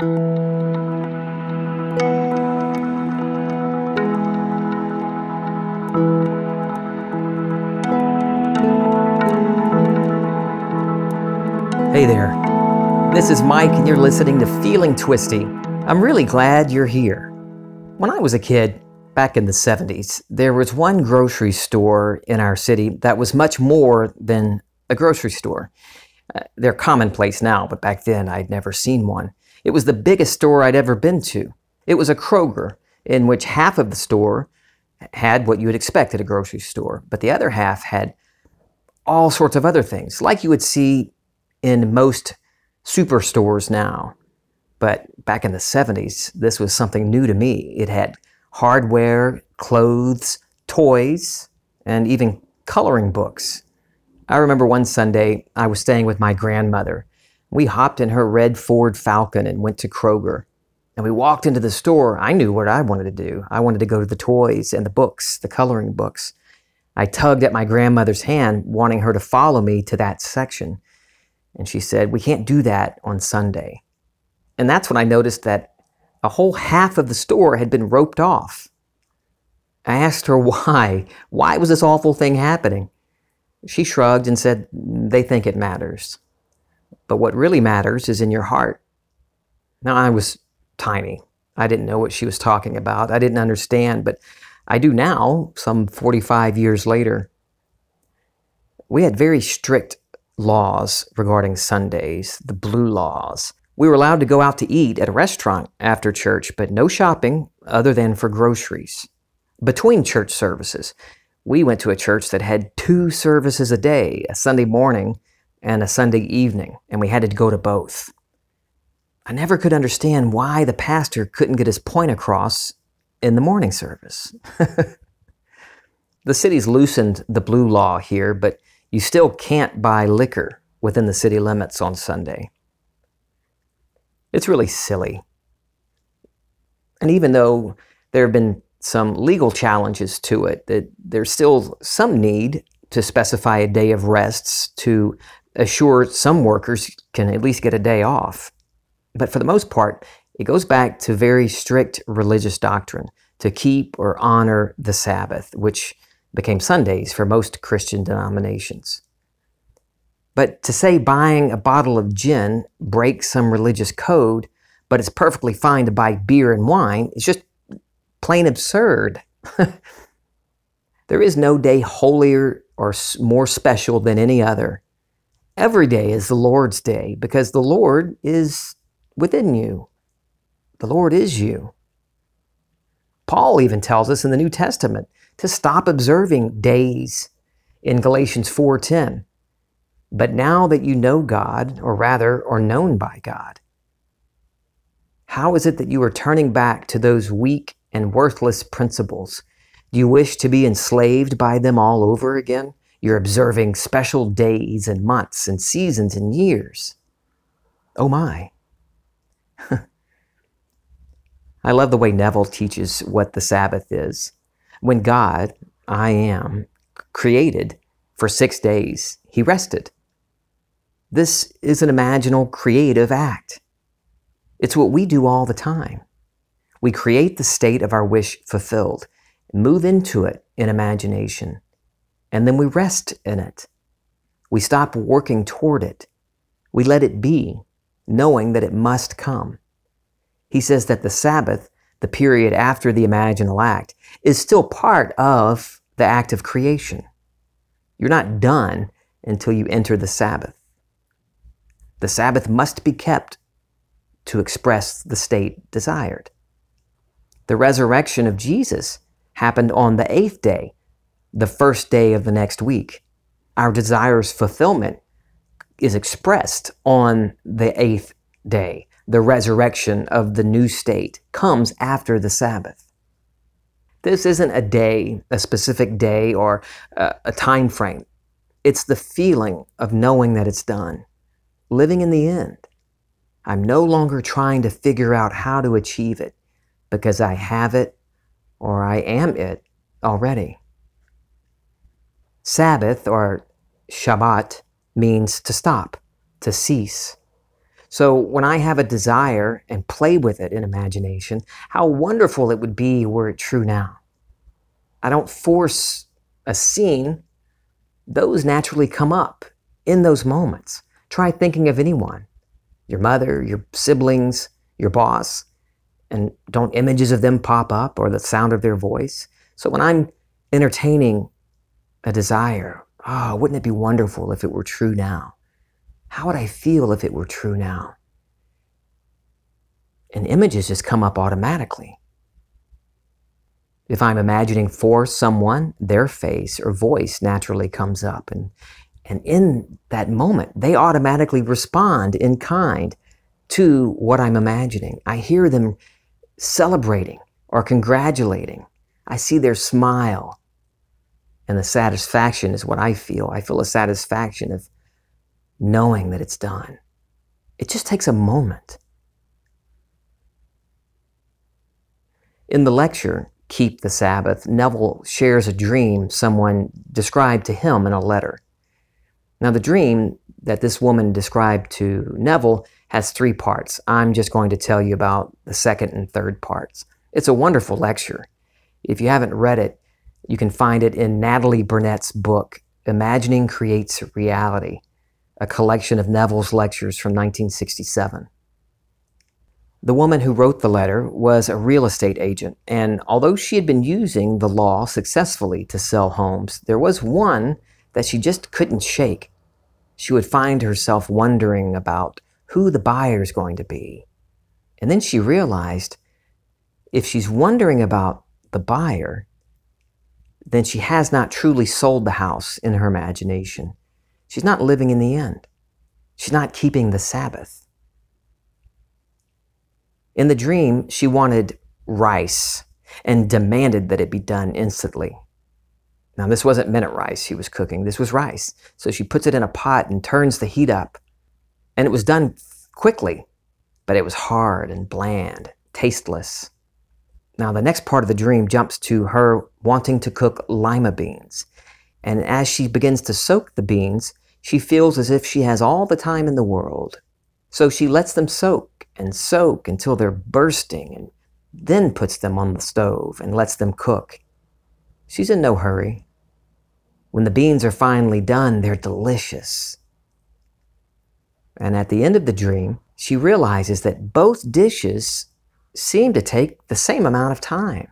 Hey there. This is Mike, and you're listening to Feeling Twisty. I'm really glad you're here. When I was a kid, back in the 70s, there was one grocery store in our city that was much more than a grocery store. Uh, they're commonplace now, but back then I'd never seen one. It was the biggest store I'd ever been to. It was a Kroger, in which half of the store had what you would expect at a grocery store, but the other half had all sorts of other things, like you would see in most superstores now. But back in the 70s, this was something new to me. It had hardware, clothes, toys, and even coloring books. I remember one Sunday I was staying with my grandmother. We hopped in her red Ford Falcon and went to Kroger. And we walked into the store. I knew what I wanted to do. I wanted to go to the toys and the books, the coloring books. I tugged at my grandmother's hand, wanting her to follow me to that section. And she said, We can't do that on Sunday. And that's when I noticed that a whole half of the store had been roped off. I asked her why. Why was this awful thing happening? She shrugged and said, They think it matters. But what really matters is in your heart. Now, I was tiny. I didn't know what she was talking about. I didn't understand, but I do now, some 45 years later. We had very strict laws regarding Sundays, the blue laws. We were allowed to go out to eat at a restaurant after church, but no shopping other than for groceries. Between church services, we went to a church that had two services a day, a Sunday morning and a Sunday evening, and we had to go to both. I never could understand why the pastor couldn't get his point across in the morning service. the city's loosened the blue law here, but you still can't buy liquor within the city limits on Sunday. It's really silly. And even though there have been some legal challenges to it, that there's still some need to specify a day of rests to assure some workers can at least get a day off. But for the most part, it goes back to very strict religious doctrine to keep or honor the Sabbath, which became Sundays for most Christian denominations. But to say buying a bottle of gin breaks some religious code, but it's perfectly fine to buy beer and wine, is just plain absurd. there is no day holier or more special than any other. Every day is the Lord's day because the Lord is within you. The Lord is you. Paul even tells us in the New Testament to stop observing days in Galatians 4:10. But now that you know God, or rather, are known by God, how is it that you are turning back to those weak and worthless principles? Do you wish to be enslaved by them all over again? You're observing special days and months and seasons and years. Oh my. I love the way Neville teaches what the Sabbath is. When God, I am, created for six days, he rested. This is an imaginal creative act. It's what we do all the time. We create the state of our wish fulfilled, move into it in imagination, and then we rest in it. We stop working toward it. We let it be, knowing that it must come. He says that the Sabbath, the period after the imaginal act, is still part of the act of creation. You're not done until you enter the Sabbath. The Sabbath must be kept to express the state desired. The resurrection of Jesus happened on the eighth day, the first day of the next week. Our desire's fulfillment is expressed on the eighth day. The resurrection of the new state comes after the Sabbath. This isn't a day, a specific day, or a, time frame. It's the feeling of knowing that it's done living in the end. I'm no longer trying to figure out how to achieve it because I have it or I am it already. Sabbath or Shabbat means to stop, to cease. So when I have a desire and play with it in imagination, how wonderful it would be were it true now. I don't force a scene, those naturally come up in those moments. Try thinking of anyone your mother, your siblings, your boss, and don't images of them pop up or the sound of their voice. So when I'm entertaining a desire, oh, wouldn't it be wonderful if it were true now? How would I feel if it were true now? And images just come up automatically. If I'm imagining for someone, their face or voice naturally comes up. And, and in that moment, they automatically respond in kind to what I'm imagining. I hear them celebrating or congratulating. I see their smile. And the satisfaction is what I feel. I feel a satisfaction of knowing that it's done. It just takes a moment. In the lecture, Keep the Sabbath, Neville shares a dream someone described to him in a letter. Now, the dream that this woman described to Neville has three parts. I'm just going to tell you about the second and third parts. It's a wonderful lecture. If you haven't read it, you can find it in Natalie Burnett's book, Imagining Creates Reality a collection of Neville's lectures from 1967. The woman who wrote the letter was a real estate agent, and although she had been using the law successfully to sell homes, there was one that she just couldn't shake. She would find herself wondering about who the buyer is going to be. And then she realized if she's wondering about the buyer, then she has not truly sold the house in her imagination. She's not living in the end. She's not keeping the Sabbath. In the dream, she wanted rice and demanded that it be done instantly. Now, this wasn't minute rice she was cooking, this was rice. So she puts it in a pot and turns the heat up. And it was done quickly, but it was hard and bland, tasteless. Now, the next part of the dream jumps to her wanting to cook lima beans. And as she begins to soak the beans, she feels as if she has all the time in the world. So she lets them soak and soak until they're bursting and then puts them on the stove and lets them cook. She's in no hurry. When the beans are finally done, they're delicious. And at the end of the dream, she realizes that both dishes seem to take the same amount of time.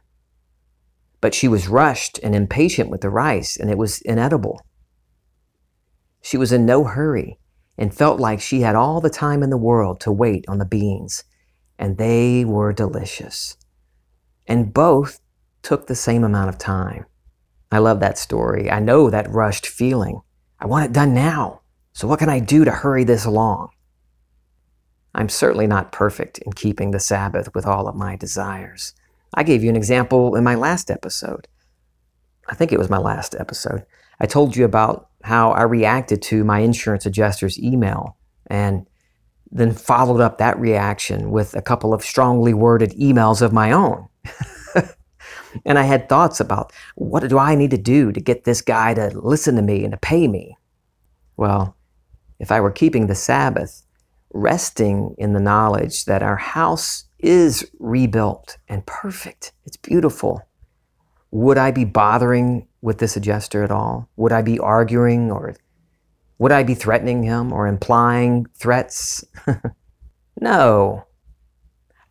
But she was rushed and impatient with the rice, and it was inedible. She was in no hurry and felt like she had all the time in the world to wait on the beans, and they were delicious. And both took the same amount of time. I love that story. I know that rushed feeling. I want it done now. So, what can I do to hurry this along? I'm certainly not perfect in keeping the Sabbath with all of my desires. I gave you an example in my last episode. I think it was my last episode. I told you about how I reacted to my insurance adjuster's email and then followed up that reaction with a couple of strongly worded emails of my own. and I had thoughts about what do I need to do to get this guy to listen to me and to pay me? Well, if I were keeping the Sabbath, resting in the knowledge that our house is rebuilt and perfect, it's beautiful, would I be bothering with this adjuster at all? Would I be arguing or would I be threatening him or implying threats? no.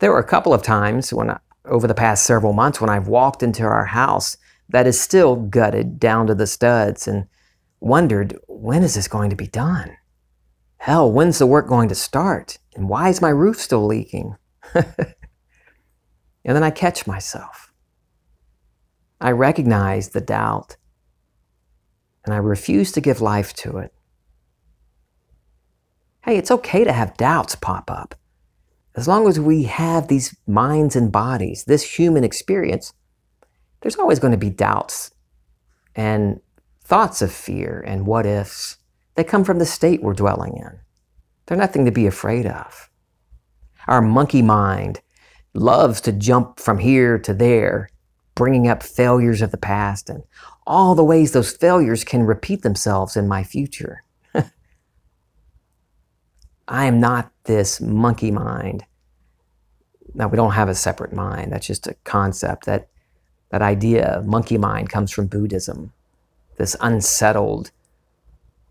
There were a couple of times when I, over the past several months when I've walked into our house that is still gutted down to the studs and wondered, when is this going to be done? Hell, when's the work going to start? And why is my roof still leaking? and then I catch myself. I recognize the doubt and I refuse to give life to it. Hey, it's okay to have doubts pop up. As long as we have these minds and bodies, this human experience, there's always going to be doubts and thoughts of fear and what ifs. They come from the state we're dwelling in. They're nothing to be afraid of. Our monkey mind loves to jump from here to there bringing up failures of the past and all the ways those failures can repeat themselves in my future. I am not this monkey mind. Now, we don't have a separate mind. That's just a concept. That, that idea of monkey mind comes from Buddhism. This unsettled,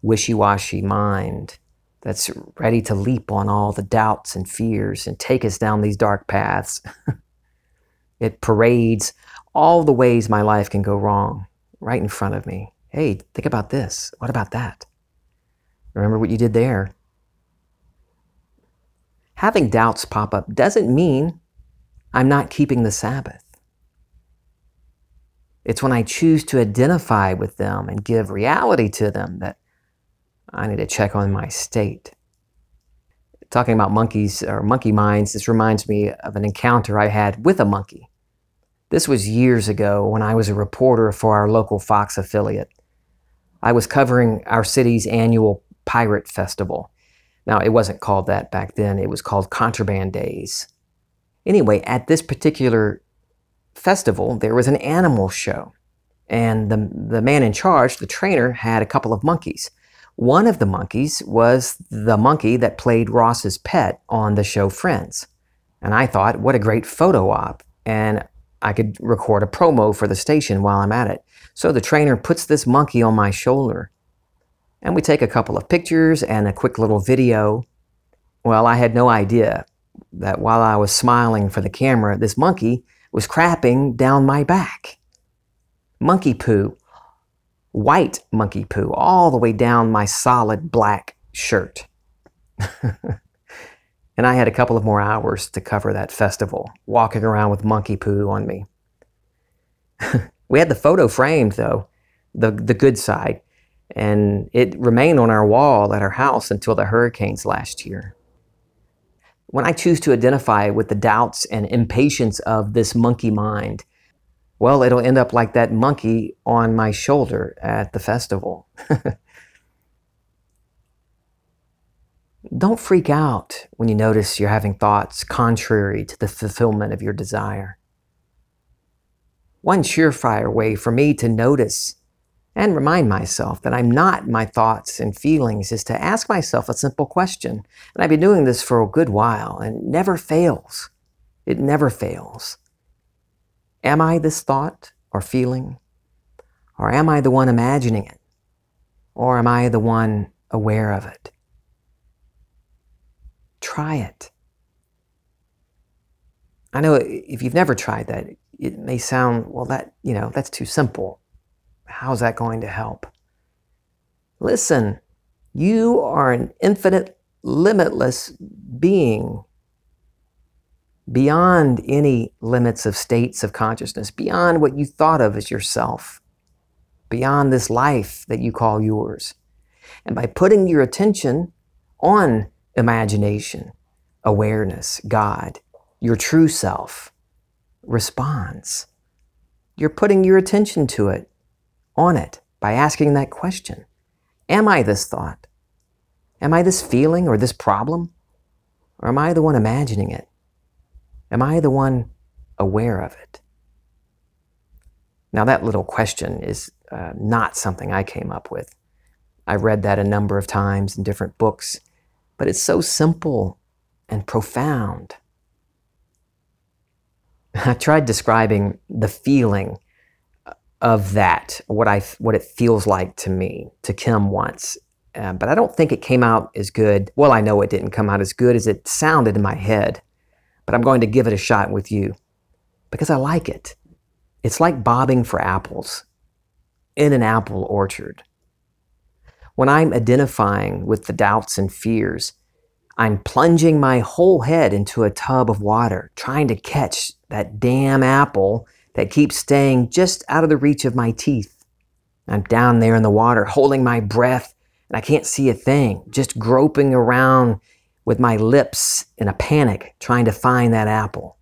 wishy washy mind that's ready to leap on all the doubts and fears and take us down these dark paths. it parades all the ways my life can go wrong right in front of me. Hey, think about this. What about that? Remember what you did there. Having doubts pop up doesn't mean I'm not keeping the Sabbath. It's when I choose to identify with them and give reality to them that I need to check on my state. Talking about monkeys or monkey minds, this reminds me of an encounter I had with a monkey. This was years ago when I was a reporter for our local Fox affiliate. I was covering our city's annual Pirate Festival. Now, it wasn't called that back then, it was called Contraband Days. Anyway, at this particular festival, there was an animal show. And the, the man in charge, the trainer, had a couple of monkeys. One of the monkeys was the monkey that played Ross's pet on the show Friends. And I thought, what a great photo op. And I could record a promo for the station while I'm at it. So the trainer puts this monkey on my shoulder. And we take a couple of pictures and a quick little video. Well, I had no idea that while I was smiling for the camera, this monkey was crapping down my back. Monkey poo white monkey poo all the way down my solid black shirt. and I had a couple of more hours to cover that festival, walking around with monkey poo on me. we had the photo framed, though, the, the good side, and it remained on our wall at our house until the hurricanes last year. When I choose to identify with the doubts and impatience of this monkey mind, well, it'll end up like that monkey on my shoulder at the festival. Don't freak out when you notice you're having thoughts contrary to the fulfillment of your desire. One surefire way for me to notice and remind myself that I'm not my thoughts and feelings is to ask myself a simple question. And I've been doing this for a good while and it never fails. It never fails. Am I this thought or feeling? Or am I the one imagining it? Or am I the one aware of it? Try it. I know if you've never tried that, it may sound, well, that, you know, that's too simple. How's that going to help? Listen, you are an infinite, limitless being beyond any limits of states of consciousness, beyond what you thought of as yourself, beyond this life that you call yours. And by putting your attention on imagination, awareness, God, your true self responds. You're putting your attention to it, on it, by asking that question Am I this thought? Am I this feeling or this problem? Or am I the one imagining it? Am I the one aware of it? Now, that little question is uh, not something I came up with. I read that a number of times in different books, but it's so simple and profound. I tried describing the feeling of that, what I what it feels like to me, to Kim once, uh, but I don't think it came out as good. Well, I know it didn't come out as good as it sounded in my head but I'm going to give it a shot with you because I like it. It's like bobbing for apples in an apple orchard. When I'm identifying with the doubts and fears, I'm plunging my whole head into a tub of water, trying to catch that damn apple that keeps staying just out of the reach of my teeth. I'm down there in the water, holding my breath, and I can't see a thing, just groping around with my lips in a panic trying to find that apple.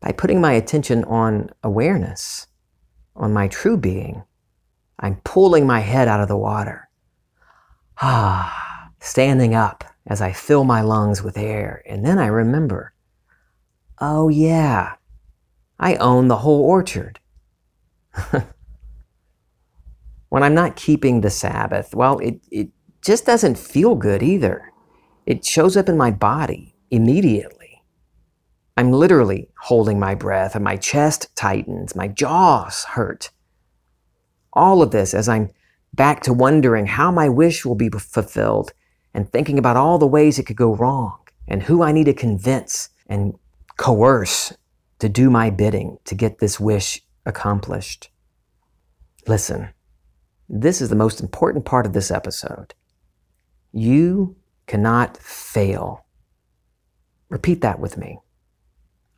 By putting my attention on awareness, on my true being, I'm pulling my head out of the water. Ah, standing up as I fill my lungs with air. And then I remember, oh yeah, I own the whole orchard. when I'm not keeping the Sabbath, well, it, it just doesn't feel good either. It shows up in my body immediately. I'm literally holding my breath and my chest tightens, my jaws hurt. All of this as I'm back to wondering how my wish will be fulfilled and thinking about all the ways it could go wrong and who I need to convince and coerce to do my bidding to get this wish accomplished. Listen, this is the most important part of this episode. You cannot fail. Repeat that with me.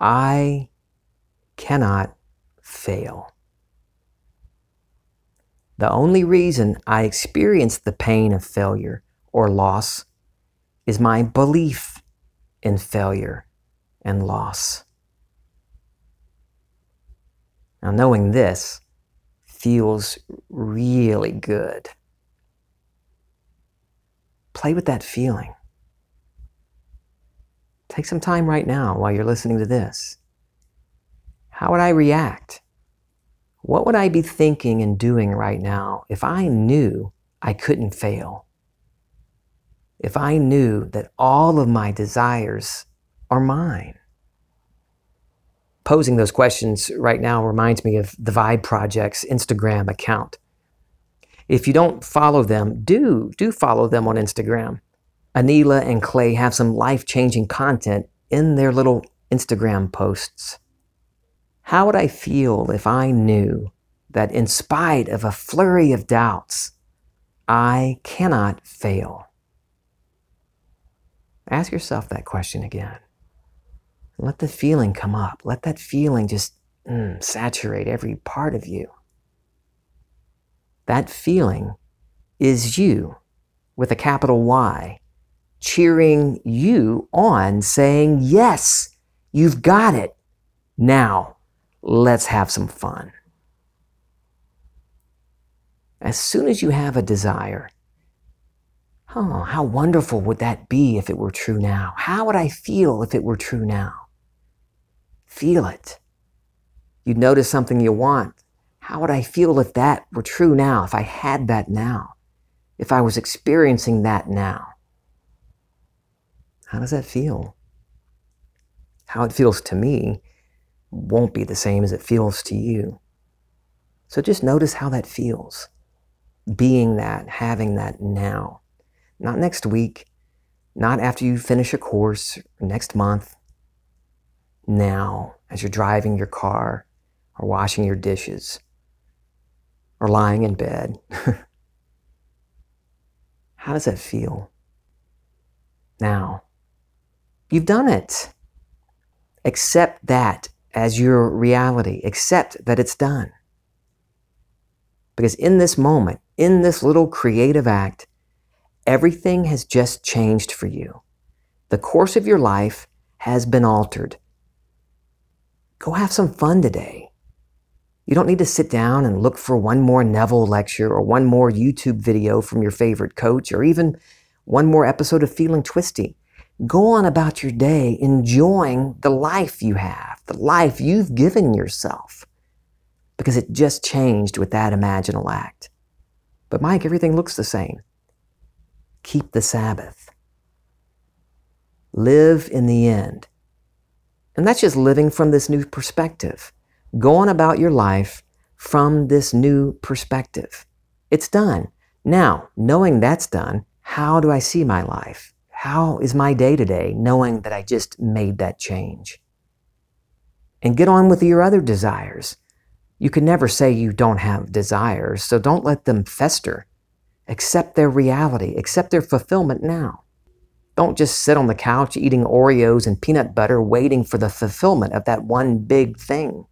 I cannot fail. The only reason I experience the pain of failure or loss is my belief in failure and loss. Now, knowing this feels really good. Play with that feeling. Take some time right now while you're listening to this. How would I react? What would I be thinking and doing right now if I knew I couldn't fail? If I knew that all of my desires are mine? Posing those questions right now reminds me of the Vibe Project's Instagram account. If you don't follow them, do do follow them on Instagram. Anila and Clay have some life-changing content in their little Instagram posts. How would I feel if I knew that in spite of a flurry of doubts, I cannot fail? Ask yourself that question again. Let the feeling come up. Let that feeling just mm, saturate every part of you. That feeling is you with a capital Y, cheering you on, saying, Yes, you've got it. Now, let's have some fun. As soon as you have a desire, oh, how wonderful would that be if it were true now? How would I feel if it were true now? Feel it. You'd notice something you want. How would I feel if that were true now, if I had that now, if I was experiencing that now? How does that feel? How it feels to me won't be the same as it feels to you. So just notice how that feels. Being that, having that now. Not next week, not after you finish a course, next month. Now, as you're driving your car, or washing your dishes, or lying in bed. how does that feel? Now, you've done it. Accept that as your reality. Accept that it's done. Because in this moment, in this little creative act, everything has just changed for you. The course of your life has been altered. Go have some fun today. You don't need to sit down and look for one more Neville lecture or one more YouTube video from your favorite coach or even one more episode of Feeling Twisty. Go on about your day enjoying the life you have, the life you've given yourself, because it just changed with that imaginal act. But, Mike, everything looks the same. Keep the Sabbath. Live in the end. And that's just living from this new perspective. Going about your life from this new perspective. It's done. Now, knowing that's done, how do I see my life? How is my day today knowing that I just made that change? And get on with your other desires. You can never say you don't have desires, so don't let them fester. Accept their reality, accept their fulfillment now. Don't just sit on the couch eating Oreos and peanut butter waiting for the fulfillment of that one big thing.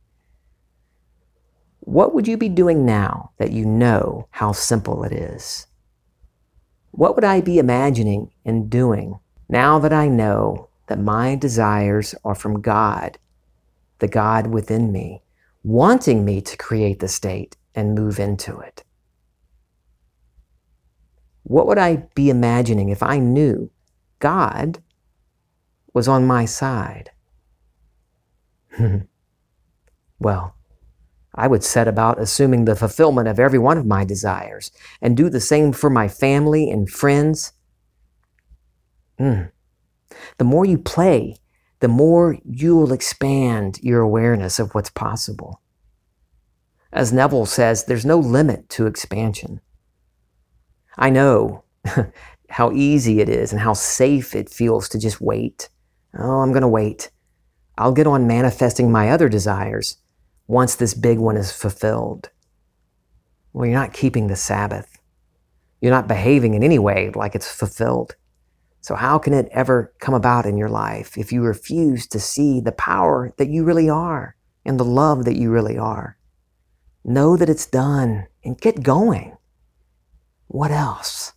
What would you be doing now that you know how simple it is? What would I be imagining and doing now that I know that my desires are from God, the God within me, wanting me to create the state and move into it? What would I be imagining if I knew God was on my side? well, I would set about assuming the fulfillment of every one of my desires and do the same for my family and friends. Mm. The more you play, the more you'll expand your awareness of what's possible. As Neville says, there's no limit to expansion. I know how easy it is and how safe it feels to just wait. Oh, I'm going to wait. I'll get on manifesting my other desires once this big one is fulfilled. Well, you're not keeping the Sabbath. You're not behaving in any way like it's fulfilled. So, how can it ever come about in your life if you refuse to see the power that you really are and the love that you really are? Know that it's done and get going. What else?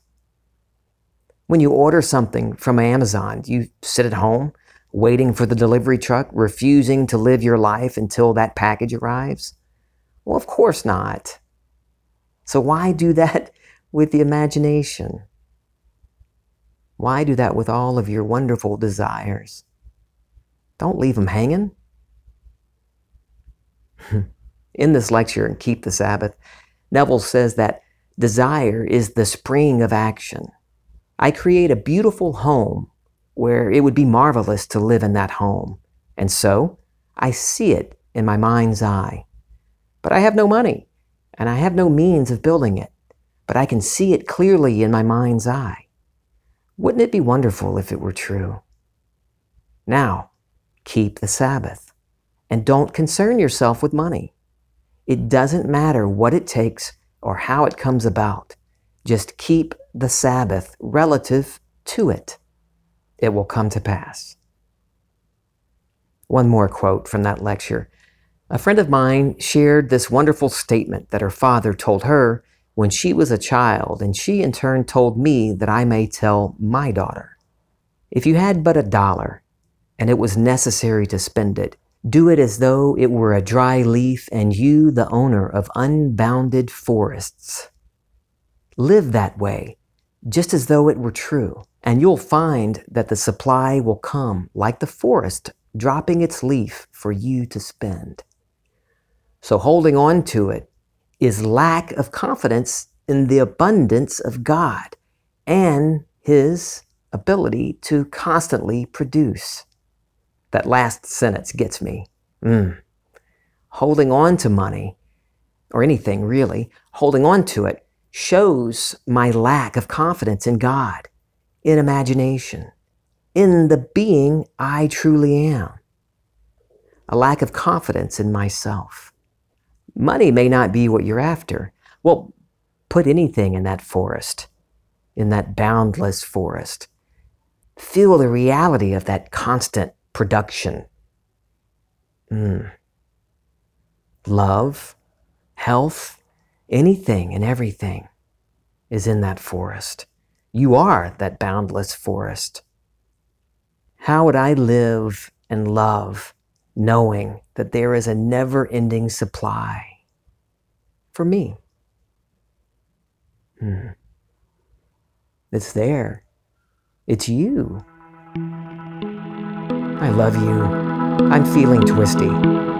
When you order something from Amazon, you sit at home waiting for the delivery truck, refusing to live your life until that package arrives? Well, of course not. So, why do that with the imagination? Why do that with all of your wonderful desires? Don't leave them hanging. In this lecture, and Keep the Sabbath, Neville says that desire is the spring of action. I create a beautiful home where it would be marvelous to live in that home. And so I see it in my mind's eye. But I have no money, and I have no means of building it, but I can see it clearly in my mind's eye. Wouldn't it be wonderful if it were true? Now, keep the Sabbath and don't concern yourself with money. It doesn't matter what it takes or how it comes about. Just keep the Sabbath relative to it. It will come to pass. One more quote from that lecture. A friend of mine shared this wonderful statement that her father told her when she was a child, and she in turn told me that I may tell my daughter. If you had but a dollar, and it was necessary to spend it, do it as though it were a dry leaf and you the owner of unbounded forests. Live that way, just as though it were true, and you'll find that the supply will come like the forest dropping its leaf for you to spend. So holding on to it is lack of confidence in the abundance of God and His ability to constantly produce. That last sentence gets me. Mm. Holding on to money, or anything really, holding on to it shows my lack of confidence in God, in imagination, in the being I truly am. A lack of confidence in myself. Money may not be what you're after. Well, put anything in that forest, in that boundless forest. Feel the reality of that constant production. Mm. Love, health, anything and everything is in that forest. You are that boundless forest. How would I live and love knowing that there is a never ending supply for me. Hmm. It's there. It's you. I love you. I'm feeling twisty.